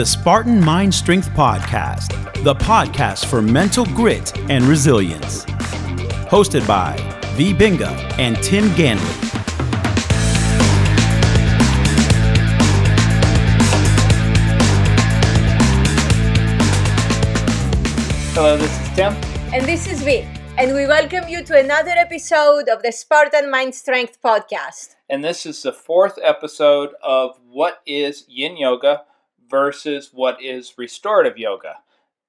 the Spartan Mind Strength Podcast, the podcast for mental grit and resilience. Hosted by V. Binga and Tim Ganley. Hello, this is Tim. And this is V. And we welcome you to another episode of the Spartan Mind Strength Podcast. And this is the fourth episode of What is Yin Yoga versus What is Restorative Yoga.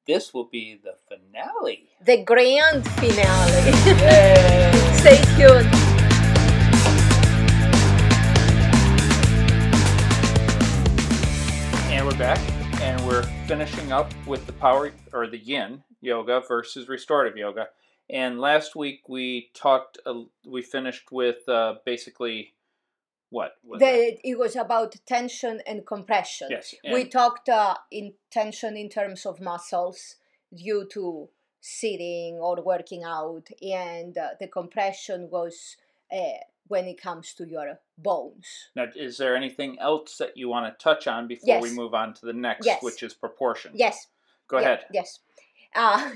This will be the finale. The grand finale. Stay tuned. And we're back, and we're finishing up with the power or the Yin Yoga versus Restorative Yoga. And last week we talked, uh, we finished with uh, basically what? The, it was about tension and compression. Yes, we talked uh, in tension in terms of muscles due to sitting or working out, and uh, the compression was uh, when it comes to your bones. Now, is there anything else that you want to touch on before we move on to the next, Yes. which is proportion? Yes. Go yeah, ahead. Yes. Uh,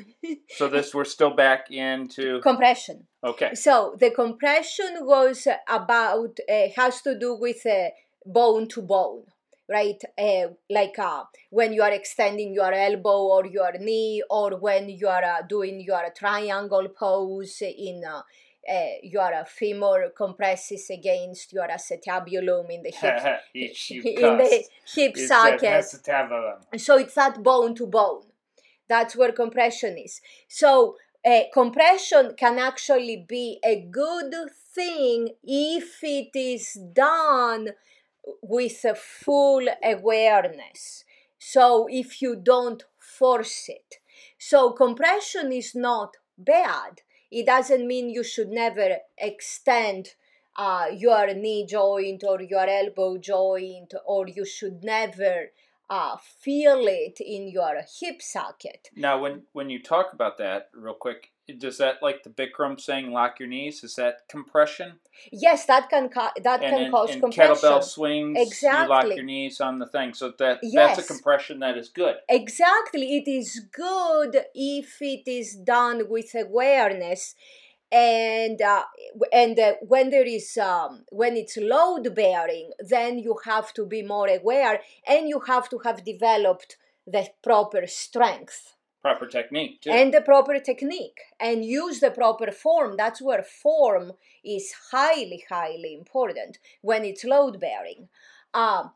So this we're still back into compression. okay. So the compression was about uh, has to do with uh, bone to bone, right? Uh, like uh, when you are extending your elbow or your knee, or when you are uh, doing your triangle pose in. Uh, uh, your femur compresses against your acetabulum in the hip in the hip socket. So it's that bone to bone. That's where compression is. So uh, compression can actually be a good thing if it is done with a full awareness. So if you don't force it. So compression is not bad. It doesn't mean you should never extend uh, your knee joint or your elbow joint, or you should never uh, feel it in your hip socket. Now, when when you talk about that, real quick, does that like the Bikram saying "lock your knees"? Is that compression? Yes, that can ca- that and can in, cause in compression. kettlebell swings, you lock your knees on the thing. So that that's a compression that is good. Exactly, it is good if it is done with awareness, and uh, and uh, when there is um, when it's load bearing, then you have to be more aware, and you have to have developed the proper strength. Proper technique too. and the proper technique and use the proper form that's where form is highly highly important when it's load bearing um,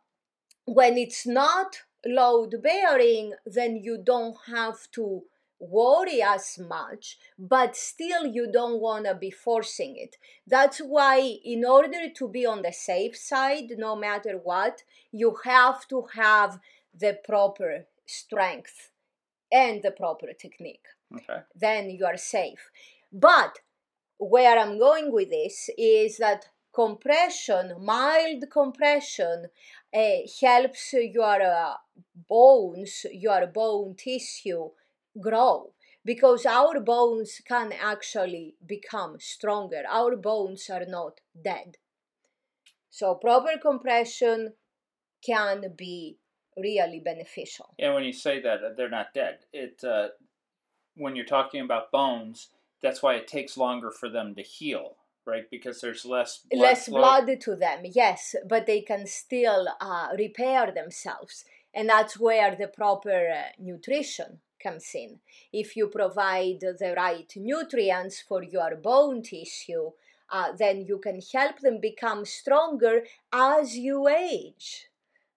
when it's not load bearing then you don't have to worry as much but still you don't want to be forcing it that's why in order to be on the safe side no matter what you have to have the proper strength and the proper technique okay. then you are safe. But where I'm going with this is that compression, mild compression, uh, helps your uh, bones, your bone tissue grow because our bones can actually become stronger. Our bones are not dead. So, proper compression can be really beneficial. And when you say that they're not dead, it uh, when you're talking about bones, that's why it takes longer for them to heal, right? Because there's less blood less flow. blood to them yes but they can still uh, repair themselves and that's where the proper uh, nutrition comes in. If you provide the right nutrients for your bone tissue uh, then you can help them become stronger as you age.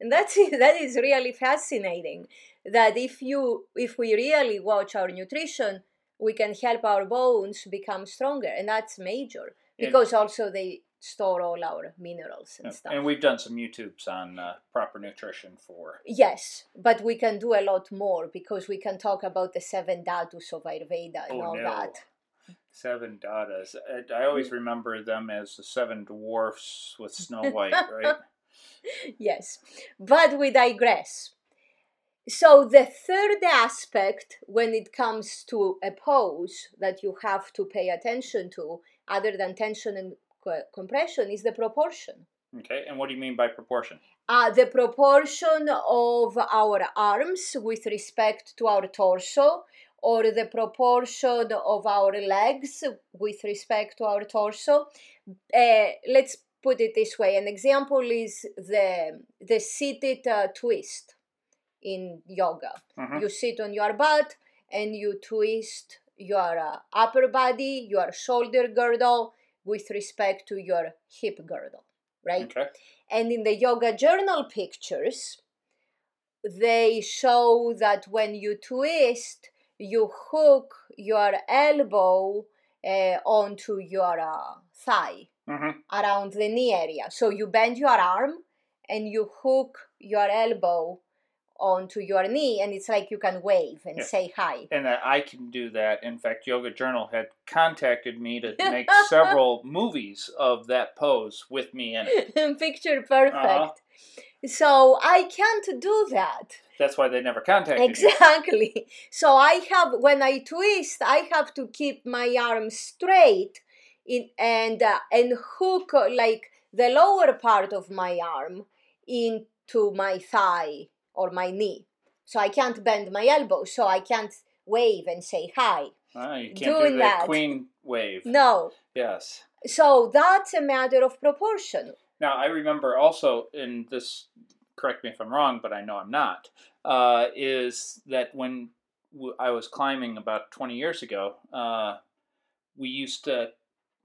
And that's that is really fascinating that if you if we really watch our nutrition we can help our bones become stronger and that's major. Because also they store all our minerals and stuff. And we've done some YouTubes on uh, proper nutrition for. yes, but we can do a lot more because we can talk about the seven dhatus of Ayurveda and Oh, all no. that. Seven daughters. I, I always remember them as the seven dwarfs with Snow White, right? yes, but we digress. So, the third aspect when it comes to a pose that you have to pay attention to, other than tension and co- compression, is the proportion. Okay, and what do you mean by proportion? uh, the proportion of our arms with respect to our torso or the proportion of our legs with respect to our torso. Uh, let's put it this way an example is the, the seated uh, twist in yoga. Mhm. You sit on your butt and you twist your uh, upper body, your shoulder girdle with respect to your hip girdle, right? Okay. And in the yoga journal pictures, they show that when you twist, you hook your elbow uh, onto your uh, thigh hmm around the knee area. So you bend your arm and you hook your elbow onto your knee, and it's like you can wave and Yeah. say hi. And that I can do that. In fact, Yoga Journal had contacted me to make several movies of that pose with me in it. Picture perfect. Uh-huh. So I can't do that. That's why they never contacted you. Exactly. So I have when I twist, I have to keep my arm straight in and uh, and hook like the lower part of my arm into my thigh or my knee. So I can't bend my elbow, so I can't wave and say hi. Ah, you can't Doing do the that. queen wave. No. Yes. So that's a matter of proportion. Now, I remember also in this, correct me if I'm wrong, but I know I'm not, uh, is that when w- I was climbing about 20 years ago, uh, we used to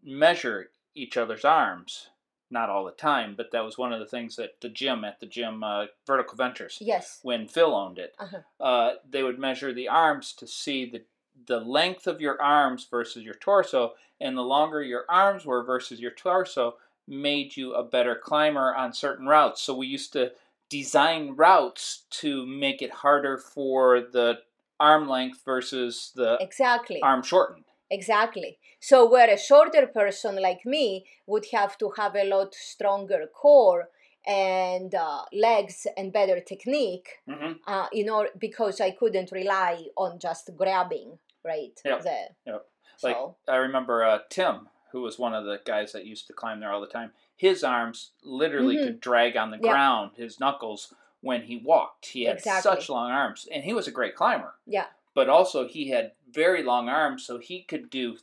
measure each other's arms. Not all the time, but that was one of the things that the gym, at the gym, uh, Vertical Ventures, Yes. when Phil owned it. Uh-huh. Uh, they would measure the arms to see the, the length of your arms versus your torso, and the longer your arms were versus your torso made you a better climber on certain routes. So we used to design routes to make it harder for the arm length versus the Exactly. arm shortened. Exactly. So where a shorter person like me would have to have a lot stronger core and uh, legs and better technique, hmm uh, in order because I couldn't rely on just grabbing, right? Yep, The, yep. So, I remember uh, Tim, who was one of the guys that used to climb there all the time. His arms literally Mhm. could drag on the Yep. ground, his knuckles when he walked. He had Exactly. such long arms, and he was a great climber. yeah, But also, he had very long arms, so he could do.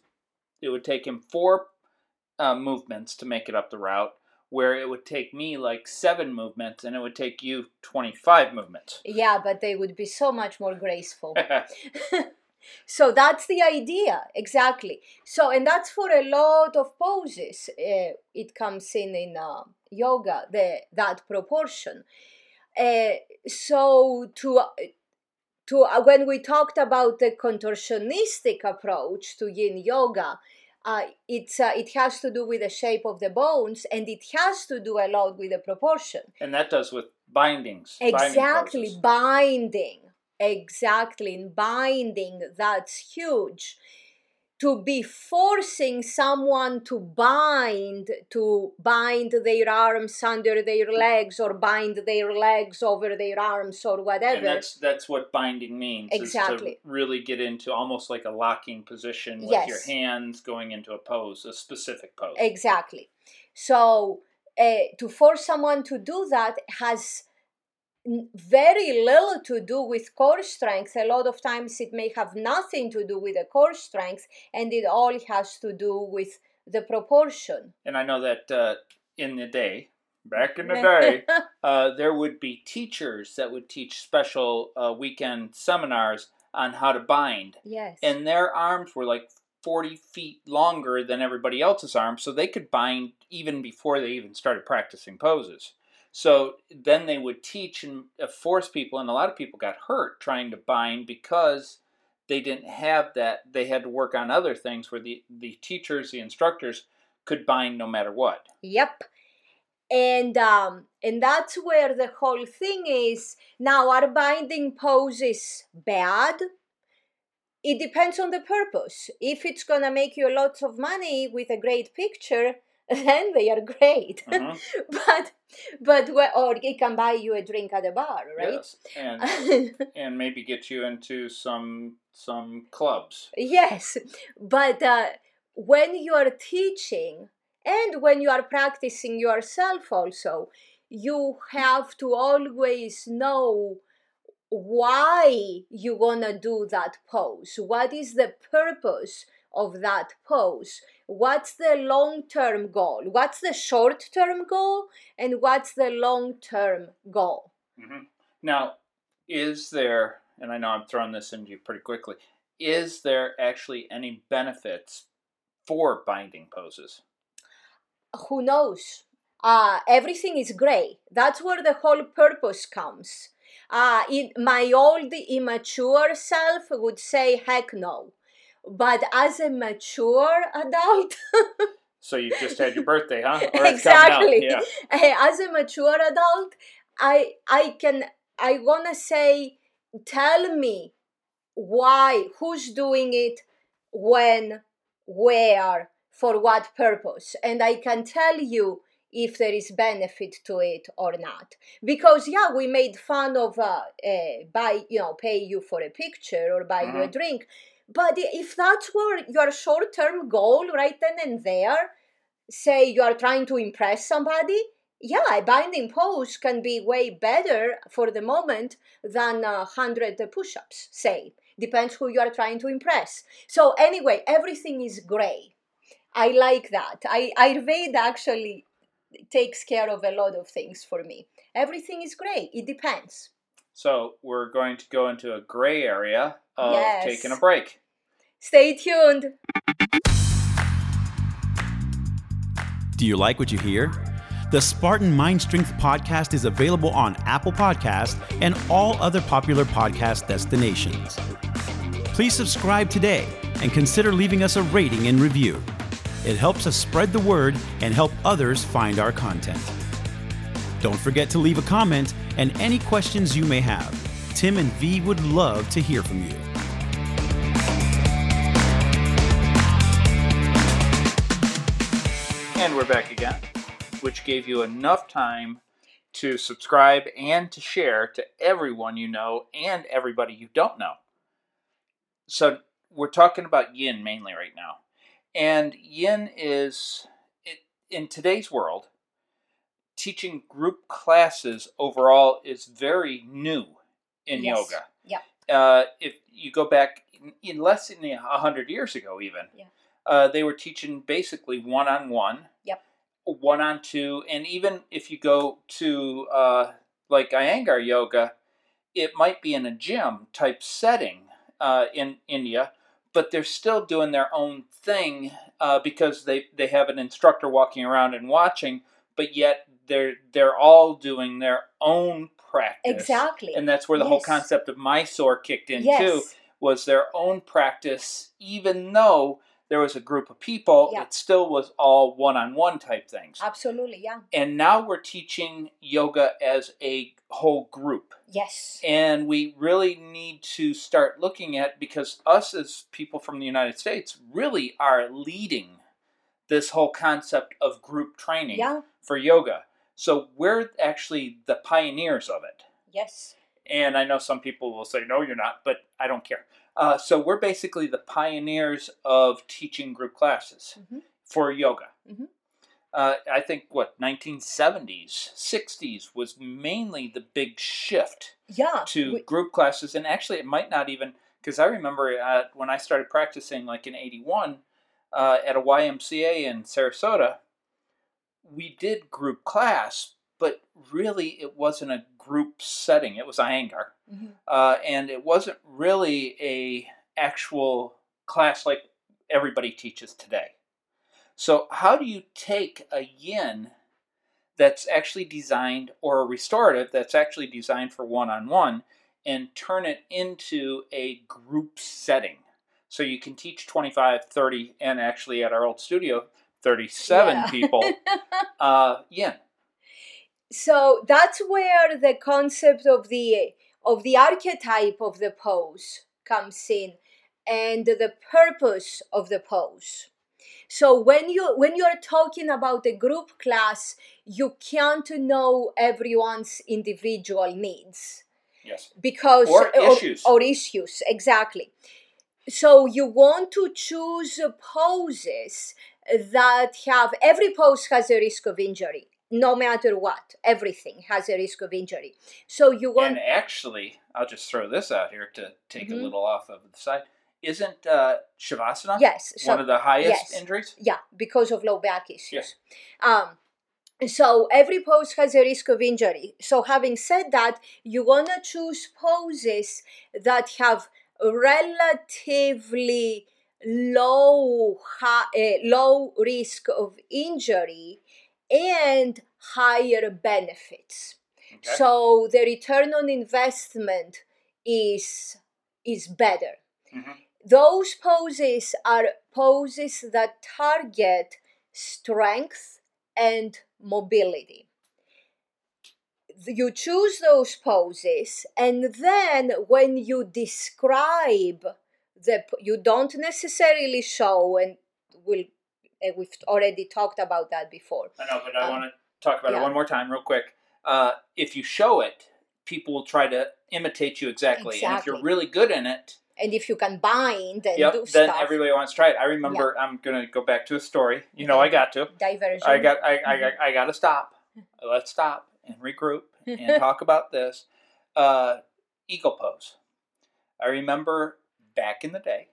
It would take him four uh, movements to make it up the route, where it would take me like seven movements, and it would take you twenty-five movements. yeah, but they would be so much more graceful. so that's the idea exactly so and that's for a lot of poses uh, it comes in in uh, yoga the that proportion uh, so to to uh, when we talked about the contortionistic approach to yin yoga uh, it's uh, it has to do with the shape of the bones and it has to do a lot with the proportion and that does with bindings. exactly poses. binding exactly in binding that's huge to be forcing someone to bind to bind their arms under their legs or bind their legs over their arms or whatever And that's that's what binding means. Exactly. to really get into almost like a locking position with Yes. your hands going into a pose, a specific pose. Exactly. So uh, to force someone to do that has very little to do with core strength. A lot of times it may have nothing to do with the core strength, and it all has to do with the proportion. And I know that uh, in the day, back in the day, uh, there would be teachers that would teach special uh, weekend seminars on how to bind, yes. and their arms were like 40 feet longer than everybody else's arms, so they could bind even before they even started practicing poses. So then they would teach and uh, force people, and a lot of people got hurt trying to bind because they didn't have that. They had to work on other things where the, the teachers, the instructors, could bind no matter what. Yep. And um, and that's where the whole thing is. Now, are binding poses bad? It depends on the purpose. If it's gonna make you lots of money with a great picture, then they are great. Mhm. but but or it can buy you a drink at a bar, right? Yes, and and maybe get you into some some clubs. yes, but uh, when you are teaching And when you are practicing yourself, also, you have to always know why you're gonna do that pose. What is the purpose of that pose? What's the long term goal? What's the short term goal? And what's the long term goal? Mm-hmm. Now, is there, and I know I'm throwing this into you pretty quickly, is there actually any benefits for binding poses? Who knows? Uh, everything is gray. That's where the whole purpose comes. Uh, in, my old immature self would say, heck no. But as a mature adult, so you just had your birthday, huh? exactly. Yeah. As a mature adult, I I can I wanna say, tell me why, who's doing it, when, where, for what purpose, and I can tell you if there is benefit to it or not. Because yeah, we made fun of uh, uh, buy, you know, pay you for a picture or buy mm-hmm. you a mm-hmm. drink, but if that's where your short-term goal, right then and there, say you are trying to impress somebody, yeah, a binding pose can be way better for the moment than a hundred push-ups, say. Depends who you are trying to impress. So anyway, everything is gray. I like that. I Ayurveda actually takes care of a lot of things for me. Everything is gray. It depends. So we're going to go into a gray area of yes. taking a break. Stay tuned. Do you like what you hear? The Spartan Mind Strength podcast is available on Apple Podcast and all other popular podcast destinations. Please subscribe today and consider leaving us a rating and review. It helps us spread the word and help others find our content. Don't forget to leave a comment and any questions you may have. Tim and V would love to hear from you. And we're back again which gave you enough time to subscribe and to share to everyone you know and everybody you don't know. So, we're talking about yin mainly right now. And yin is, in today's world, teaching group classes overall is very new in yes. yoga. Yeah. Uh, if you go back in, in less than a hundred years ago, even, yeah. uh, they were teaching basically one on one. Yep one on two, and even if you go to uh, like Iyengar yoga, it might be in a gym type setting uh, in India, but they're still doing their own thing uh, because they, they have an instructor walking around and watching, but yet they're they're all doing their own practice. Exactly. And that's where the yes. whole concept of Mysore kicked in yes. too, was their own practice, even though there was a group of people, yeah. it still was all one on one type things. Absolutely, yeah. And now we're teaching yoga as a whole group. Yes. And we really need to start looking at because us as people from the United States really are leading this whole concept of group training yeah. for yoga. So we're actually the pioneers of it. Yes. And I know some people will say, no, you're not, but I don't care. Uh, so we're basically the pioneers of teaching group classes mm-hmm. for yoga. Mm-hmm. Uh, I think what 1970s, 60s was mainly the big shift yeah, to we- group classes, and actually it might not even because I remember uh, when I started practicing, like in '81, uh, at a YMCA in Sarasota, we did group class, but really it wasn't a group setting. It was Iyengar, mm-hmm. uh, and it wasn't really a actual class like everybody teaches today. So how do you take a yin that's actually designed or a restorative that's actually designed for one-on-one and turn it into a group setting? So you can teach 25, 30, and actually at our old studio, 37 yeah. people. Uh, so that's where the concept of the of the archetype of the pose comes in and the purpose of the pose. So when you when you're talking about a group class you can't know everyone's individual needs. Yes. Because or issues. or, or issues exactly. So you want to choose poses that have every pose has a risk of injury no matter what everything has a risk of injury so you want And actually, I'll just throw this out here to take Mhm. a little off of the side. Isn't uh, Shavasana yes so one of the highest yes. injuries? yeah because of low back issues Yes. um so every pose has a risk of injury so having said that you want to choose poses that have relatively low hi, uh, low risk of injury and higher benefits Okay. so the return on investment is is better Mhm. those poses are poses that target strength and mobility you choose those poses and then when you describe the you don't necessarily show and we'll uh, we've already talked about that before I know, but I Um, want to talk about yeah. it one more time, real quick. Uh, if you show it, people will try to imitate you exactly, and if you're really good in it, and if you can bind and yep, do then stuff everybody wants to try it. I remember. I'm gonna go back to a story. You know, I got to. diversion I got. I. I. Mhm. I, got to stop. Let's stop and regroup and talk about this. Uh, eagle pose. I remember back in the day,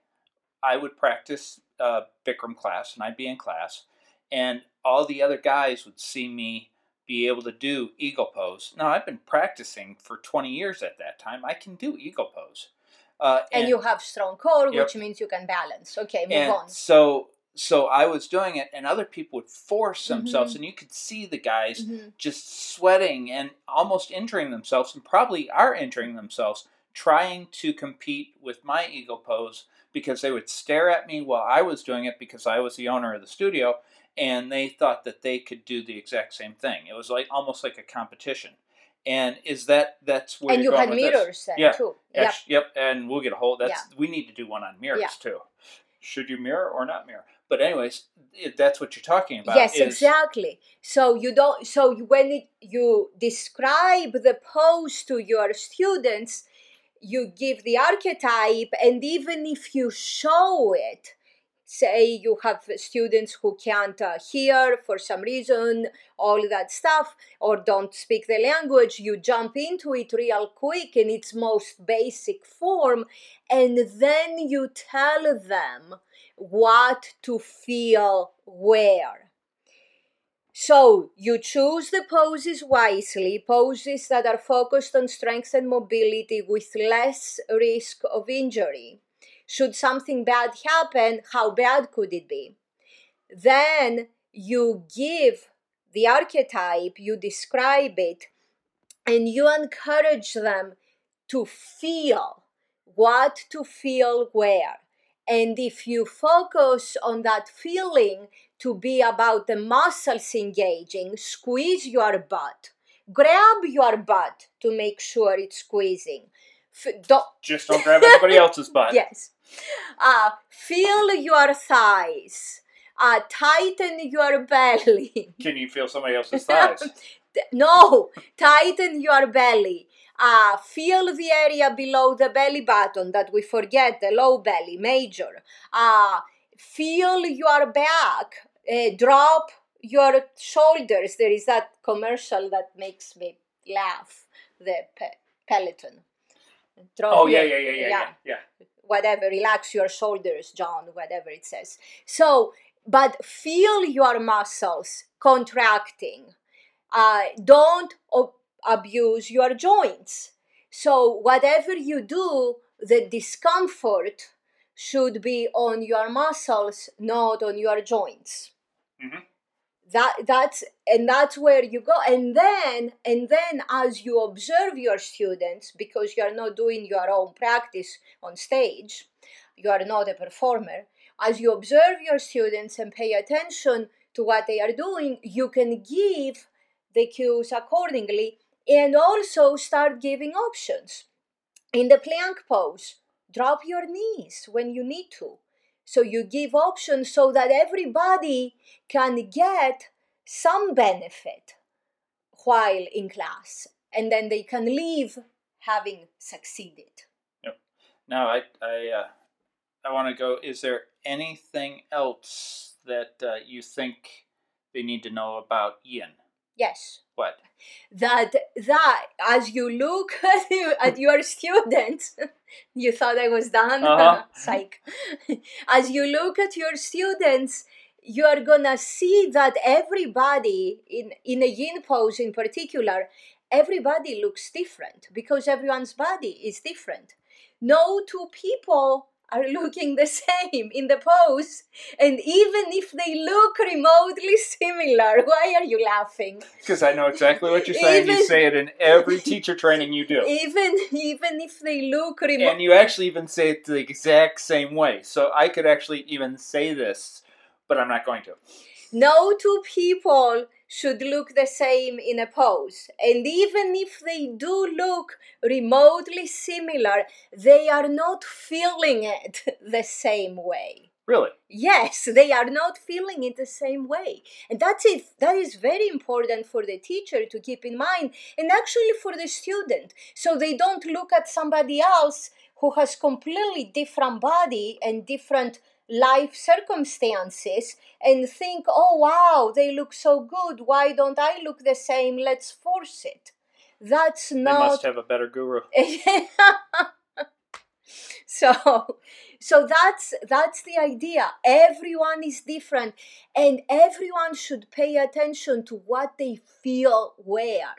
I would practice uh, Bikram class, and I'd be in class, and all the other guys would see me be able to do eagle pose. Now I've been practicing for 20 years at that time. I can do eagle pose. Uh, and, you have strong core Yep. which means you can balance okay move and on so so I was doing it, and other people would force Mm-hmm. themselves, and you could see the guys Mhm. just sweating and almost injuring themselves, and probably are injuring themselves trying to compete with my eagle pose because they would stare at me while I was doing it because I was the owner of the studio, and they thought that they could do the exact same thing. It was like almost like a competition. And is that that's where and you had with mirrors then Yeah. too yep Yep, and we'll get a whole. That's we need to do one on mirrors Yeah. too. Should you mirror or not mirror? But anyways, that's what you're talking about. yes exactly so you don't so when it, you describe the pose to your students you give the archetype and even if you show it say you have students who can't uh, hear for some reason all that stuff or don't speak the language you jump into it real quick in its most basic form and then you tell them what to feel where so you choose the poses wisely, poses that are focused on strength and mobility with less risk of injury. Should something bad happen, how bad could it be? Then you give the archetype, you describe it, and you encourage them to feel what to feel where. And if you focus on that feeling to be about the muscles engaging, squeeze your butt. Grab your butt to make sure it's squeezing. F- don't, just don't grab anybody else's butt. yes. Uh, feel your thighs. Uh, tighten your belly. Can you feel somebody else's thighs? no, tighten your belly. Uh, feel the area below the belly button that we forget, the low belly, major. Uh, feel your back. Uh, drop your shoulders. There is that commercial that makes me laugh. The pe- Peloton. Drop oh yeah, your- yeah, yeah, yeah, yeah, yeah. whatever relax your shoulders john whatever it says so but feel your muscles contracting uh, don't o- abuse your joints so whatever you do the discomfort should be on your muscles not on your joints. Mhm. that that's and that's where you go. And then and then as you observe your students because you are not doing your own practice on stage you are not a performer as you observe your students and pay attention to what they are doing you can give the cues accordingly and also start giving options. In the plank pose drop your knees when you need to so you give options so that everybody can get some benefit while in class and then they can leave having succeeded No, I, I, uh, I want to go. Is there anything else that uh, you think they need to know about yin? Yes. What? That that as you look at, you, at your students, you thought I was done. Uh-huh. Psych. As you look at your students, you are gonna see that everybody in in a yin pose in particular, everybody looks different because everyone's body is different. No two people are looking the same in the pose, and even if they look remotely similar, why are you laughing? Because I know exactly what you're saying. you say it in every teacher training you do. Even even if they look remotely. And you actually even say it the exact same way. So I could actually even say this, but I'm not going to. No two people should look the same in a pose. And even if they do look remotely similar, they are not feeling it the same way. Really? Yes, they are not feeling it the same way. And that's it. That is very important for the teacher to keep in mind and actually for the student. So they don't look at somebody else who has completely different body and different life circumstances and think, oh wow, they look so good. Why don't I look the same? Let's force it. That's They not must have a better guru. so so that's that's the idea everyone is different and everyone should pay attention to what they feel where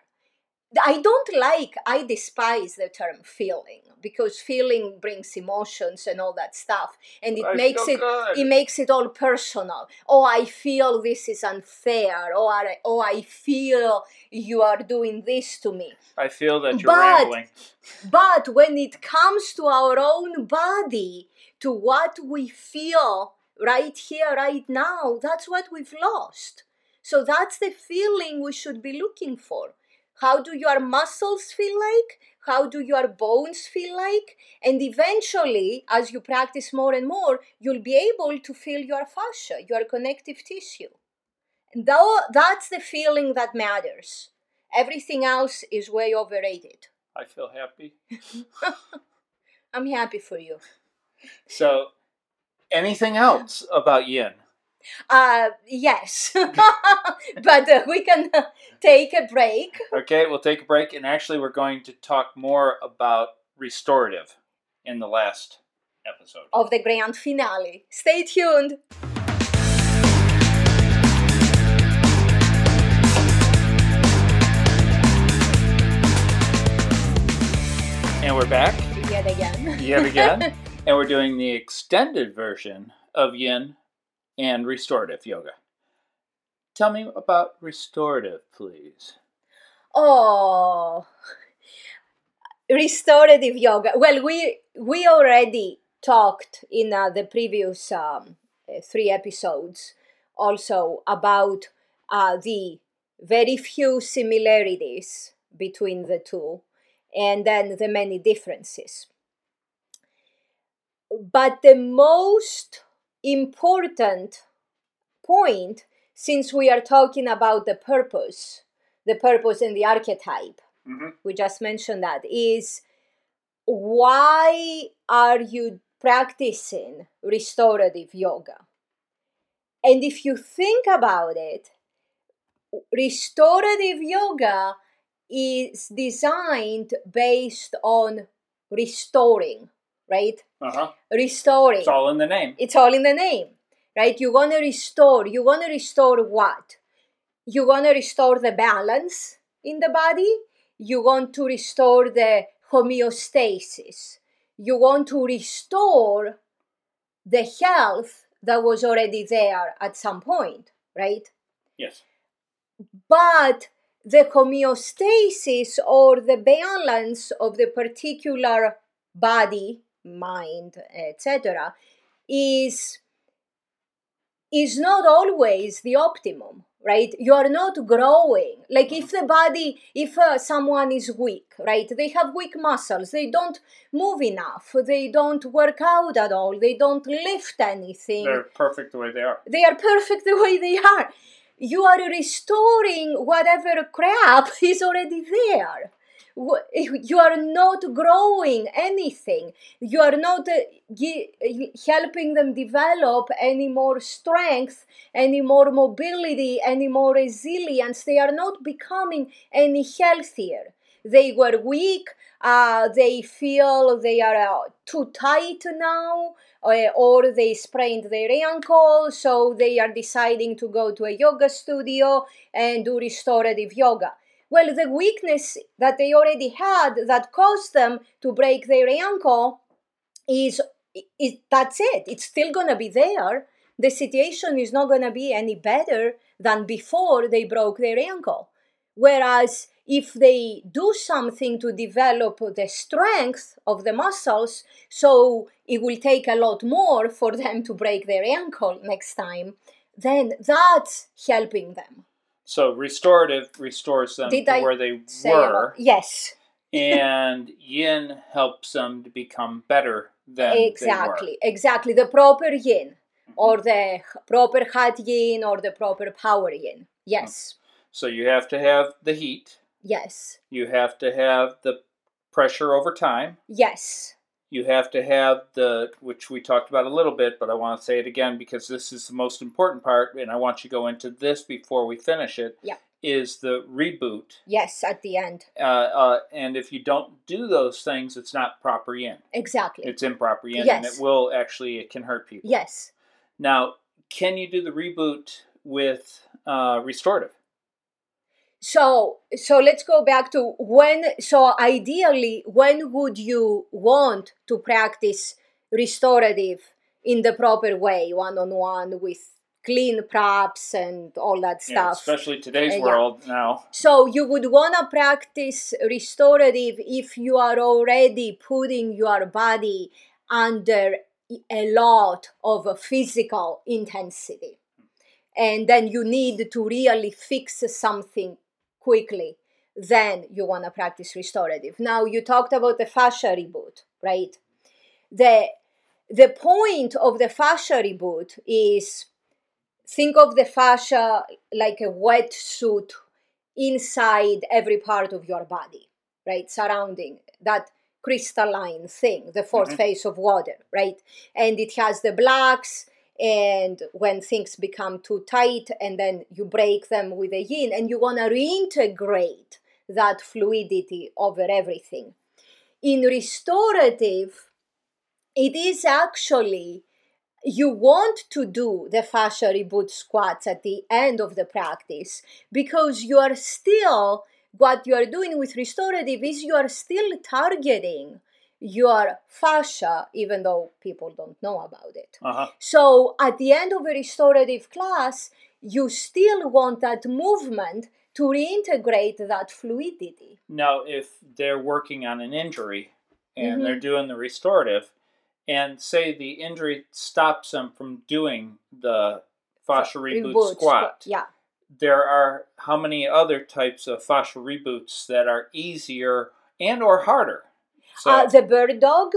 i don't like i despise the term feeling because feeling brings emotions and all that stuff and it I makes it good. it makes it all personal oh i feel this is unfair oh, or I, oh i feel you are doing this to me I feel that you're But- rambling. but when it comes to our own body, to what we feel right here, right now, that's what we've lost. So that's the feeling we should be looking for. How do your muscles feel like? How do your bones feel like? And eventually, as you practice more and more, you'll be able to feel your fascia, your connective tissue. And tho- that's the feeling that matters. Everything else is way overrated. I feel happy. I'm happy for you. So, anything else about yin? Uh, yes, but uh, we can uh, take a break. Okay, we'll take a break, and actually, we're going to talk more about restorative in the last episode. of the grand finale. Stay tuned. And we're back Yet again. yet again, and we're doing the extended version of yin and restorative yoga. Tell me about restorative, please. oh, restorative yoga. Well, we we already talked in uh, the previous um, uh, three episodes also about uh, the very few similarities between the two and then the many differences. But the most important point, since we are talking about the purpose, the purpose and the archetype, Mm-hmm. we just mentioned that, is why are you practicing restorative yoga? And if you think about it, restorative yoga is designed based on restoring, right? Uh huh. Restoring. It's all in the name. It's all in the name, right? You want to restore. You want to restore what? You want to restore the balance in the body. You want to restore the homeostasis. You want to restore the health that was already there at some point, right? Yes. but the homeostasis or the balance of the particular body mind etc is is not always the optimum right? You are not growing. Like if the body if uh, someone is weak right? They have weak muscles. They don't move enough. They don't work out at all. They don't lift anything. They're perfect the way they are. they are perfect the way they are. You are restoring whatever crap is already there. you are not growing anything. You are not uh, helping them develop any more strength any more mobility any more resilience. They are not becoming any healthier. They were weak uh, they feel they are uh, too tight now uh, or they sprained their ankle so they are deciding to go to a yoga studio and do restorative yoga well the weakness that they already had that caused them to break their ankle is, is that's it. It's still going to be there. The situation is not going to be any better than before they broke their ankle. Whereas if they do something to develop the strength of the muscles so it will take a lot more for them to break their ankle next time then that's helping them So restorative restores them Did to where they say were, yes. And yin helps them to become better than exactly exactly. The proper yin mm-hmm. or the proper hat yin or the proper power yin. Yes. Mm-hmm. So you have to have the heat. yes. You have to have the pressure over time. yes You have to have the, which we talked about a little bit, but I want to say it again because this is the most important part, and I want you to go into this before we finish it. Yeah. Is the reboot. yes at the end Uh, uh, and if you don't do those things, it's not proper yin. exactly It's improper yin, and it will actually, it can hurt people. yes Now, can you do the reboot with uh, restorative? So so let's go back to when so ideally when would you want to practice restorative in the proper way one on one with clean props and all that stuff Yeah, especially today's Uh, yeah. world now. So you would want to practice restorative if you are already putting your body under a lot of physical intensity. And then you need to really fix something quickly. Then you want to practice restorative. Now you talked about the fascia reboot, right? The the point of the fascia reboot is think of the fascia like a wetsuit inside every part of your body, right? Surrounding that crystalline thing, the 4th Mhm. phase of water, right? And it has the blacks, and when things become too tight, and then you break them with a yin, and you want to reintegrate that fluidity over everything. In restorative, it is actually you want to do the fascia reboot squats at the end of the practice because you are still what you are doing with restorative is you are still targeting your fascia even though people don't know about it Uh huh. so at the end of a restorative class you still want that movement to reintegrate that fluidity Now, if they're working on an injury and Mhm. they're doing the restorative, and say the injury stops them from doing the fascia reboot, Reboot squat, yeah there are how many other types of fascia reboots that are easier and or harder? So, Uh, the bird dog,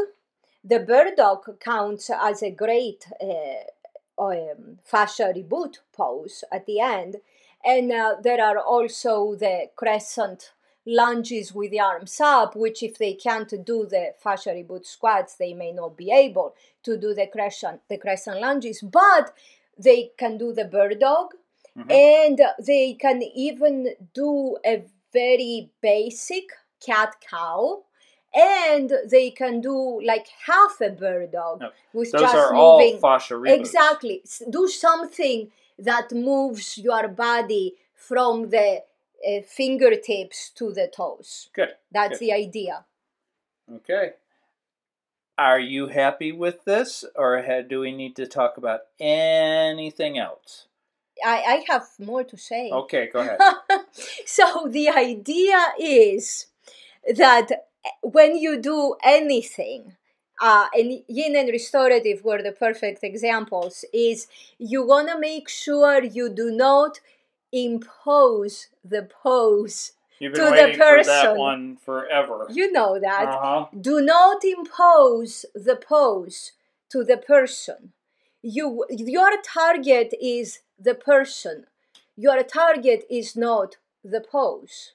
the bird dog counts as a great uh, um, fascia reboot pose at the end, and uh, there are also the crescent lunges with the arms up, which if they can't do the fascia reboot squats, they may not be able to do the crescent the crescent lunges, but they can do the bird dog, Mhm. and they can even do a very basic cat cow and they can do like half a bird dog No, with those just are all moving fascia exactly do something that moves your body from the uh, fingertips to the toes Good. that's Good. the idea Okay. Are you happy with this, or do we need to talk about anything else? i, I have more to say Okay, go ahead. so the idea is that when you do anything, uh, and yin and restorative were the perfect examples, is you want to make sure you do not impose the pose. You've To been the waiting for that person. one forever. You know that. Uh huh. Do not impose the pose to the person. You, your target is the person. Your target is not the pose.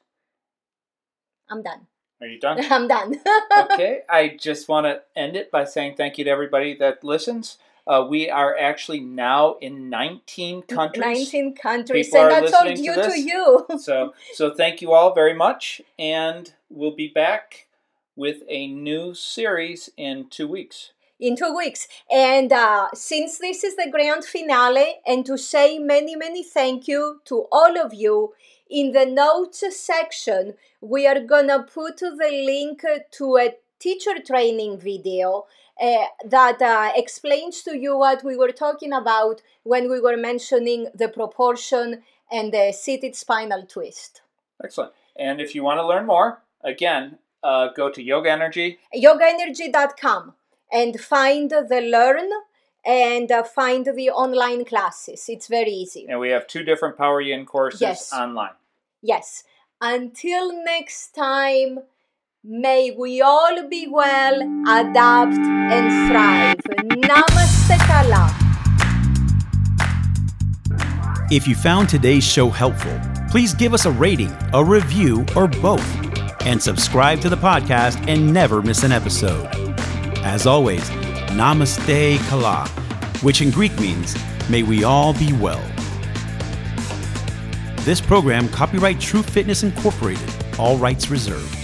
I'm done. Are you done? I'm done. okay, I just want to end it by saying thank you to everybody that listens. Uh, we are actually now in 19 countries. 19 countries, People and that's all due to to, you. So, so thank you all very much, and we'll be back with a new series in two weeks. in two weeks. And uh, since this is the grand finale, and to say many, many thank you to all of you, in the notes section, we are gonna put the link to a teacher training video uh, that uh, explains to you what we were talking about when we were mentioning the proportion and the seated spinal twist. Excellent. And if you want to learn more, again, uh, go to Yoga Energy. yogaenergy.com and find the learn and uh, find the online classes. It's very easy. And we have two different Power Yin courses Yes. online. Yes. Until next time, may we all be well, adapt, and thrive. Namaste Kala. If you found today's show helpful, please give us a rating, a review, or both, and subscribe to the podcast and never miss an episode. As always, Namaste Kala, which in Greek means, may we all be well. This program, copyright True Fitness Incorporated, all rights reserved.